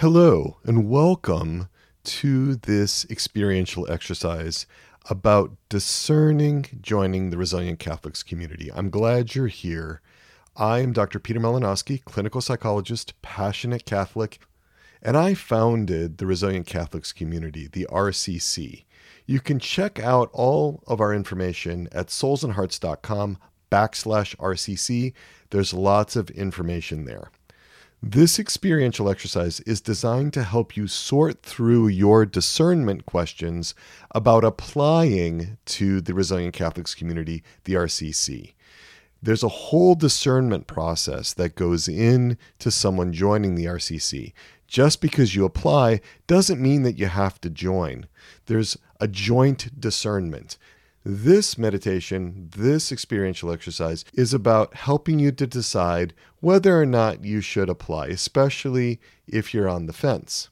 Hello, and welcome to this experiential exercise about discerning joining the Resilient Catholics community. I'm glad you're here. I'm Dr. Peter Malinoski, clinical psychologist, passionate Catholic, and I founded the Resilient Catholics community, the RCC. You can check out all of our information at soulsandhearts.com backslash RCC. There's lots of information there. This experiential exercise is designed to help you sort through your discernment questions about applying to the Resilient Catholics community, the RCC. There's a whole discernment process that goes into someone joining the RCC. Just because you apply doesn't mean that you have to join. There's a joint discernment. This meditation, this experiential exercise, is about helping you to decide whether or not you should apply, especially if you're on the fence.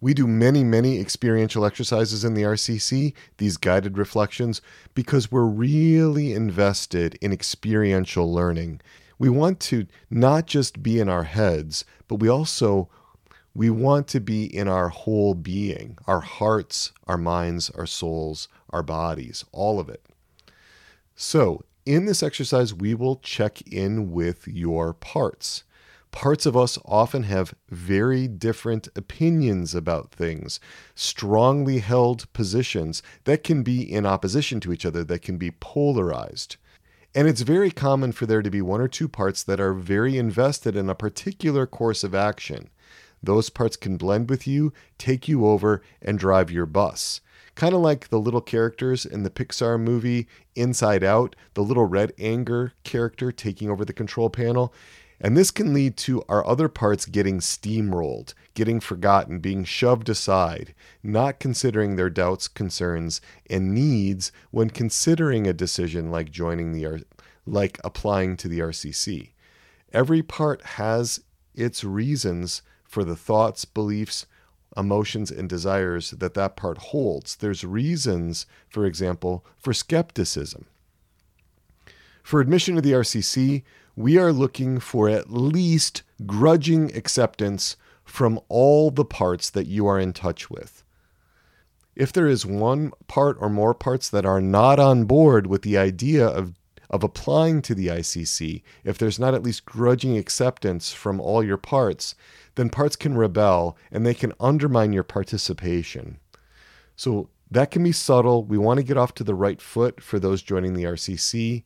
We do many, many experiential exercises in the RCC, these guided reflections, because we're really invested in experiential learning. We want to not just be in our heads, but we also we want to be in our whole being, our hearts, our minds, our souls, our bodies, all of it. So, in this exercise, we will check in with your parts. Parts of us often have very different opinions about things, strongly held positions that can be in opposition to each other, that can be polarized. And it's very common for there to be one or two parts that are very invested in a particular course of action. Those parts can blend with you, take you over, and drive your bus. Kind of like the little characters in the Pixar movie Inside Out, the little red anger character taking over the control panel. And this can lead to our other parts getting steamrolled, getting forgotten, being shoved aside, not considering their doubts, concerns, and needs when considering a decision like joining the like applying to the RCC. Every part has its reasons for the thoughts, beliefs, emotions and desires that that part holds. There's reasons, for example, for skepticism. For admission to the RCC, we are looking for at least grudging acceptance from all the parts that you are in touch with. If there is one part or more parts that are not on board with the idea of, of applying to the ICC, if there's not at least grudging acceptance from all your parts, then parts can rebel and they can undermine your participation. So that can be subtle. We want to get off to the right foot for those joining the RCC,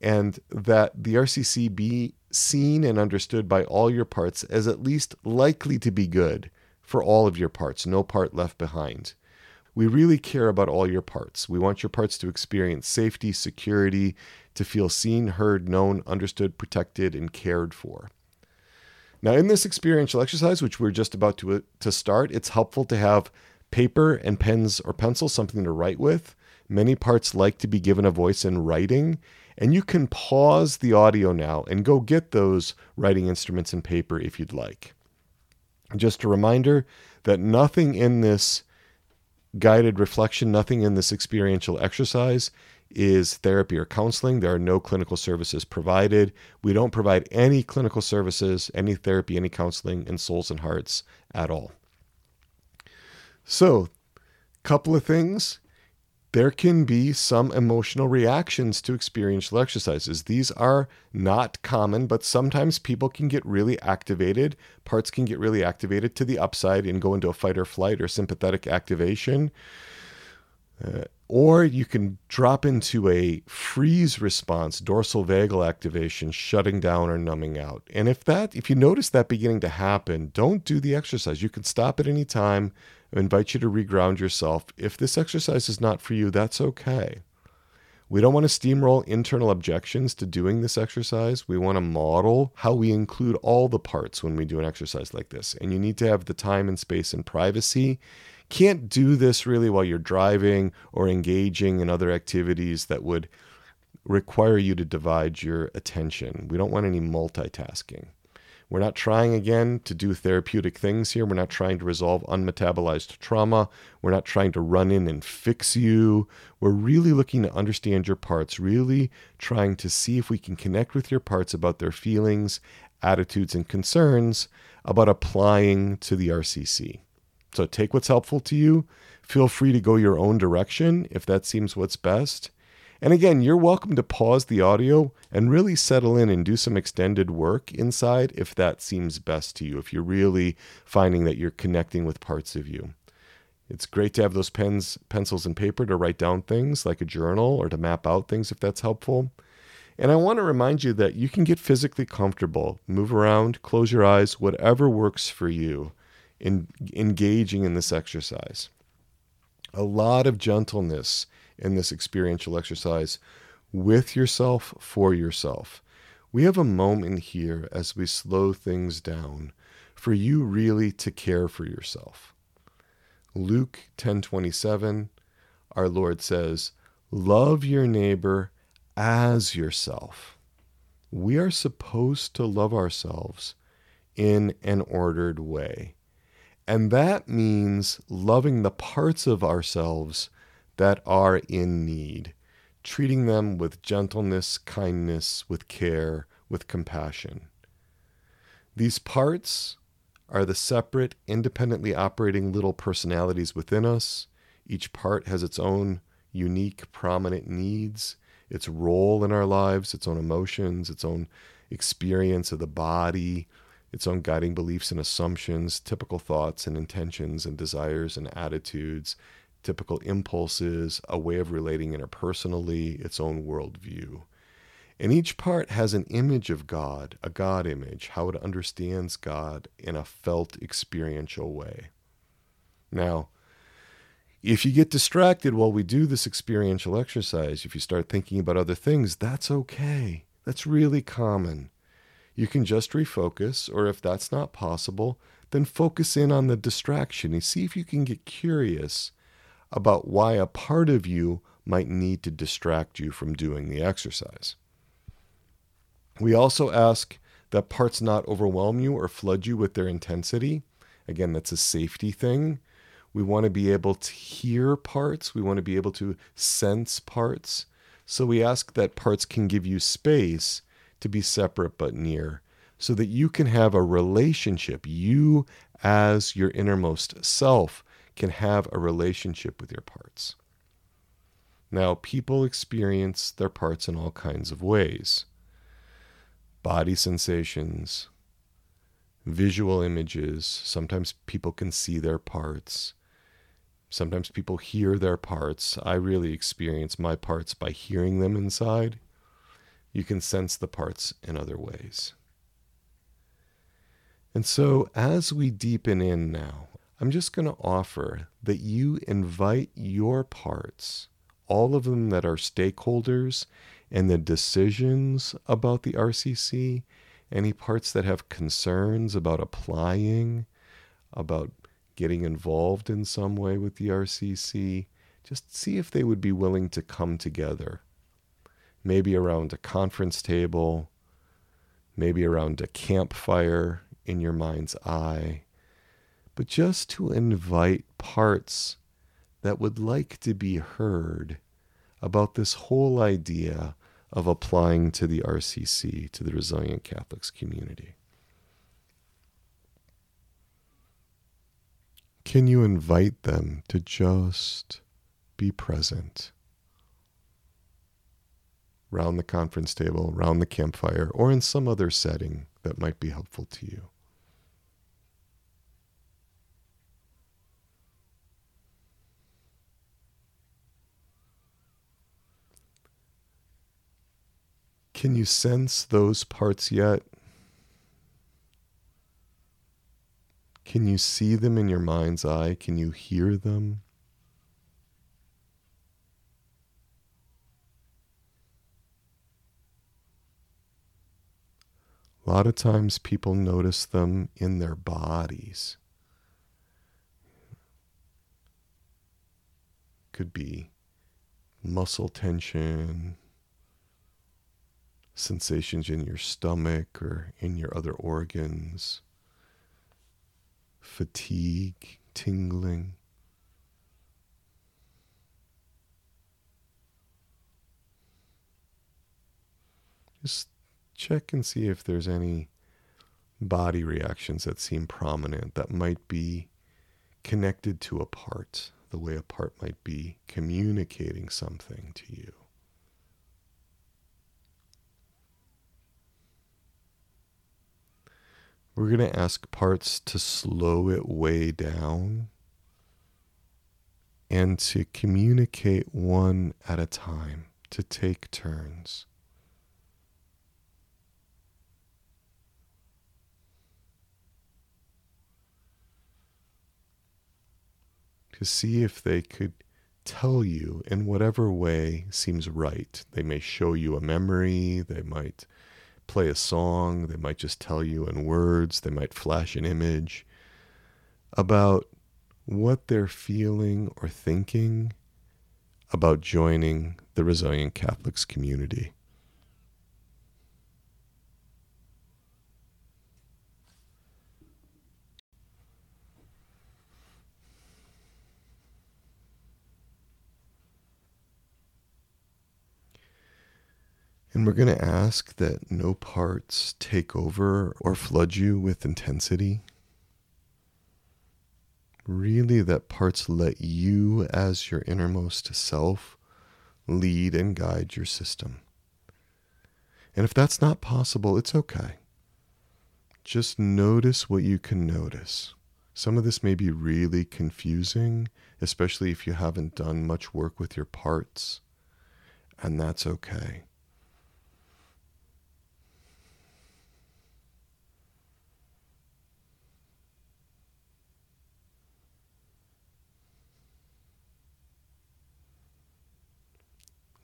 and that the RCC be seen and understood by all your parts as at least likely to be good for all of your parts, no part left behind. We really care about all your parts. We want your parts to experience safety, security, to feel seen, heard, known, understood, protected, and cared for. Now, in this experiential exercise, which we're just about to, uh, to start, it's helpful to have paper and pens or pencils, something to write with. Many parts like to be given a voice in writing, and you can pause the audio now and go get those writing instruments and paper if you'd like. Just a reminder that nothing in this guided reflection, nothing in this experiential exercise is therapy or counseling. There are no clinical services provided. We don't provide any clinical services, any therapy, any counseling in souls and hearts at all. So, couple of things. There can be some emotional reactions to experiential exercises. These are not common, but sometimes people can get really activated. Parts can get really activated to the upside and go into a fight or flight or sympathetic activation. Uh, or you can drop into a freeze response, dorsal vagal activation, shutting down or numbing out. And if that, if you notice that beginning to happen, don't do the exercise. You can stop at any time. I invite you to reground yourself. If this exercise is not for you, that's okay. We don't want to steamroll internal objections to doing this exercise. We want to model how we include all the parts when we do an exercise like this. And you need to have the time and space and privacy can't do this really while you're driving or engaging in other activities that would require you to divide your attention. We don't want any multitasking. We're not trying again to do therapeutic things here. We're not trying to resolve unmetabolized trauma. We're not trying to run in and fix you. We're really looking to understand your parts, really trying to see if we can connect with your parts about their feelings, attitudes, and concerns about applying to the RCC. So take what's helpful to you. Feel free to go your own direction if that seems what's best. And again, you're welcome to pause the audio and really settle in and do some extended work inside if that seems best to you, if you're really finding that you're connecting with parts of you. It's great to have those pens, pencils, and paper to write down things like a journal or to map out things if that's helpful. And I want to remind you that you can get physically comfortable, move around, close your eyes, whatever works for you in engaging in this exercise. A lot of gentleness in this experiential exercise with yourself for yourself. We have a moment here as we slow things down for you really to care for yourself. Luke 10:27 our Lord says, "Love your neighbor as yourself." We are supposed to love ourselves in an ordered way. And that means loving the parts of ourselves that are in need, treating them with gentleness, kindness, with care, with compassion. These parts are the separate, independently operating little personalities within us. Each part has its own unique, prominent needs, its role in our lives, its own emotions, its own experience of the body, its own guiding beliefs and assumptions, typical thoughts and intentions and desires and attitudes, typical impulses, a way of relating interpersonally, its own worldview. And each part has an image of God, a God image, how it understands God in a felt experiential way. Now, if you get distracted while we do this experiential exercise, if you start thinking about other things, that's okay. That's really common. You can just refocus, or if that's not possible, then focus in on the distraction and see if you can get curious about why a part of you might need to distract you from doing the exercise. We also ask that parts not overwhelm you or flood you with their intensity. Again, that's a safety thing. We want to be able to hear parts, we want to be able to sense parts. So we ask that parts can give you space to be separate but near so that you can have a relationship, you as your innermost self, can have a relationship with your parts. Now, people experience their parts in all kinds of ways body sensations, visual images. Sometimes people can see their parts. Sometimes people hear their parts. I really experience my parts by hearing them inside. You can sense the parts in other ways. And so, as we deepen in now, I'm just going to offer that you invite your parts, all of them that are stakeholders and the decisions about the RCC, any parts that have concerns about applying, about getting involved in some way with the RCC, just see if they would be willing to come together. Maybe around a conference table, maybe around a campfire in your mind's eye but just to invite parts that would like to be heard about this whole idea of applying to the RCC, to the Resilient Catholics community. Can you invite them to just be present? Round the conference table, round the campfire, or in some other setting that might be helpful to you. Can you sense those parts yet? Can you see them in your mind's eye? Can you hear them? A lot of times people notice them in their bodies. Could be muscle tension, sensations in your stomach or in your other organs, fatigue, tingling. Just check and see if there's any body reactions that seem prominent that might be connected to a part, the way a part might be communicating something to you. We're going to ask parts to slow it way down and to communicate one at a time, to take turns. To see if they could tell you in whatever way seems right. They may show you a memory, they might play a song, they might just tell you in words, they might flash an image about what they're feeling or thinking about joining the Resilient Catholics community. And we're going to ask that no parts take over or flood you with intensity. Really, that parts let you, as your innermost self, lead and guide your system. And if that's not possible, it's okay. Just notice what you can notice. Some of this may be really confusing, especially if you haven't done much work with your parts, and that's okay.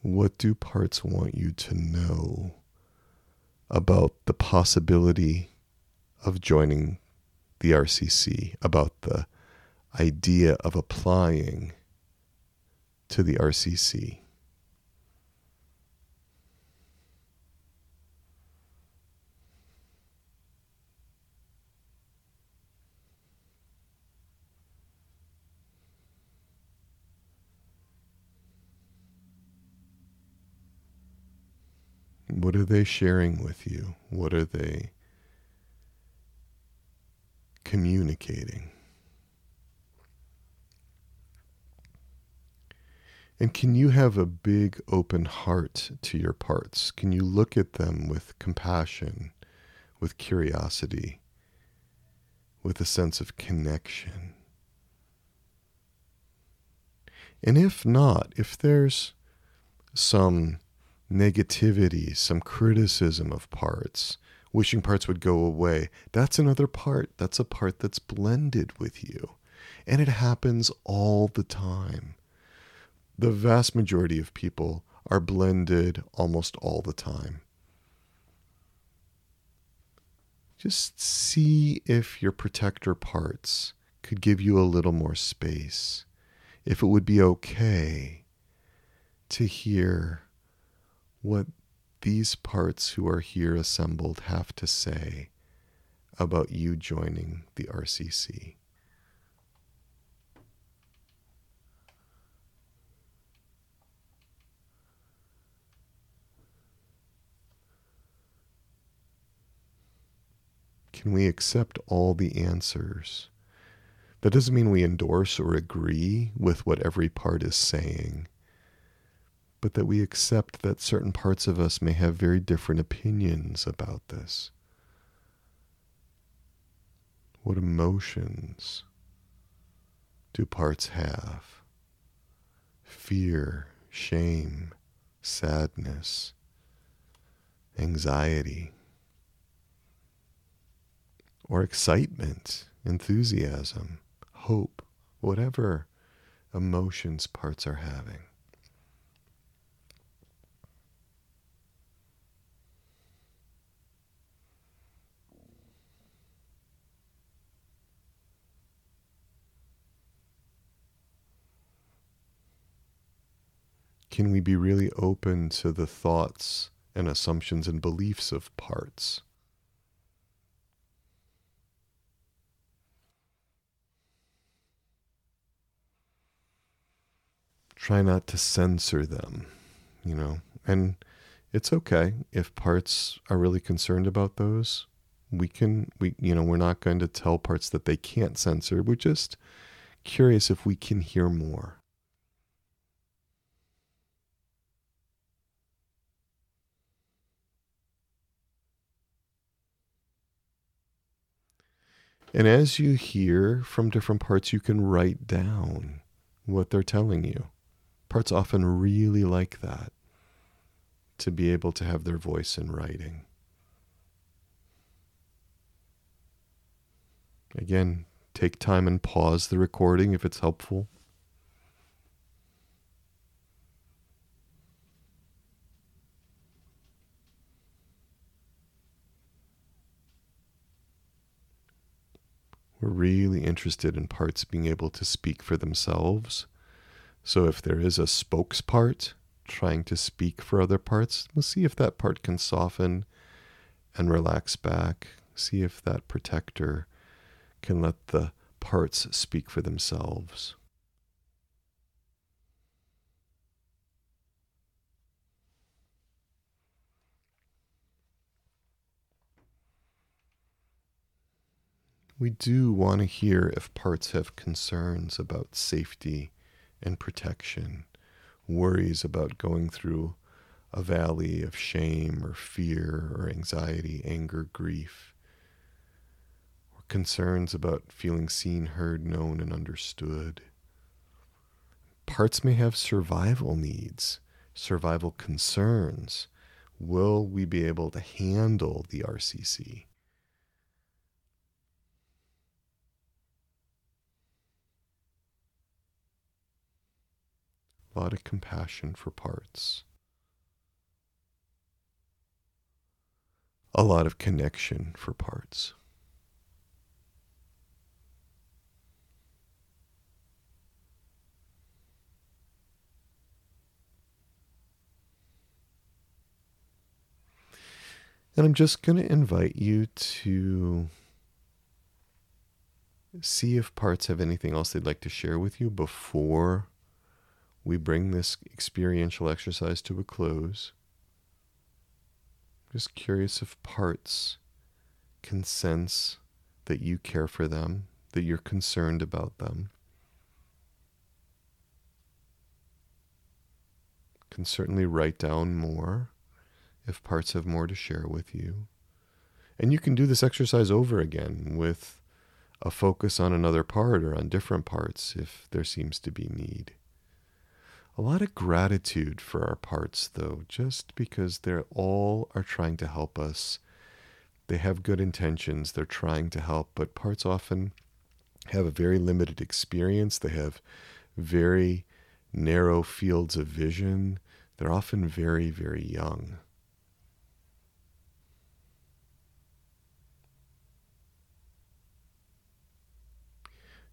What do parts want you to know about the possibility of joining the RCC, about the idea of applying to the RCC? What are they sharing with you? What are they communicating? And can you have a big open heart to your parts? Can you look at them with compassion, with curiosity, with a sense of connection? And if not, if there's some negativity, some criticism of parts, wishing parts would go away. That's another part. That's a part that's blended with you. And it happens all the time. The vast majority of people are blended almost all the time. Just see if your protector parts could give you a little more space. If it would be okay to hear what these parts who are here assembled have to say about you joining the RCC. Can we accept all the answers? That doesn't mean we endorse or agree with what every part is saying but that we accept that certain parts of us may have very different opinions about this. What emotions do parts have? Fear, shame, sadness, anxiety, or excitement, enthusiasm, hope, whatever emotions parts are having. Can we be really open to the thoughts and assumptions and beliefs of parts? Try not to censor them, you know, and it's okay if parts are really concerned about those. We can, we, you know, we're not going to tell parts that they can't censor. We're just curious if we can hear more. And as you hear from different parts, you can write down what they're telling you. Parts often really like that to be able to have their voice in writing. Again, take time and pause the recording if it's helpful. We're really interested in parts being able to speak for themselves. So if there is a spokes part trying to speak for other parts, we'll see if that part can soften and relax back. See if that protector can let the parts speak for themselves. We do want to hear if parts have concerns about safety and protection, worries about going through a valley of shame or fear or anxiety, anger, grief, or concerns about feeling seen, heard, known, and understood. Parts may have survival needs, survival concerns. Will we be able to handle the RCC? A lot of compassion for parts, a lot of connection for parts. And I'm just going to invite you to see if parts have anything else they'd like to share with you before we bring this experiential exercise to a close. Just curious if parts can sense that you care for them, that you're concerned about them. Can certainly write down more if parts have more to share with you. And you can do this exercise over again with a focus on another part or on different parts if there seems to be need a lot of gratitude for our parts, though, just because they're all are trying to help us. They have good intentions, they're trying to help, but parts often have a very limited experience. They have very narrow fields of vision. They're often very, very young.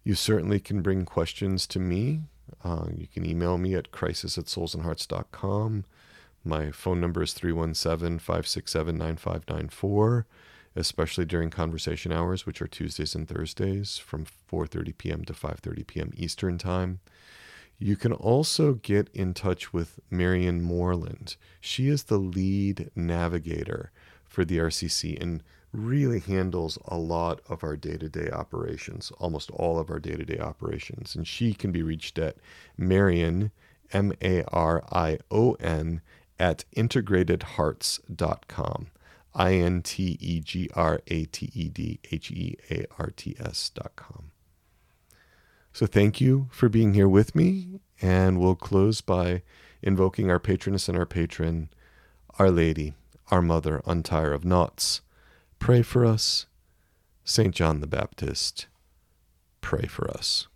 You certainly can bring questions to me uh, you can email me at crisis at soulsandhearts.com. My phone number is 317 567 9594, especially during conversation hours, which are Tuesdays and Thursdays from 4.30 p.m. to 5.30 p.m. Eastern Time. You can also get in touch with Marion Moreland. She is the lead navigator for the RCC, and really handles a lot of our day to day operations, almost all of our day to day operations. And she can be reached at Marion, M A R I O N, at integratedhearts.com. I N T E G R A T E D H E A R T S.com. So thank you for being here with me. And we'll close by invoking our patroness and our patron, Our Lady, our Mother, Undoer of Knots Pray for us. St. John the Baptist, pray for us.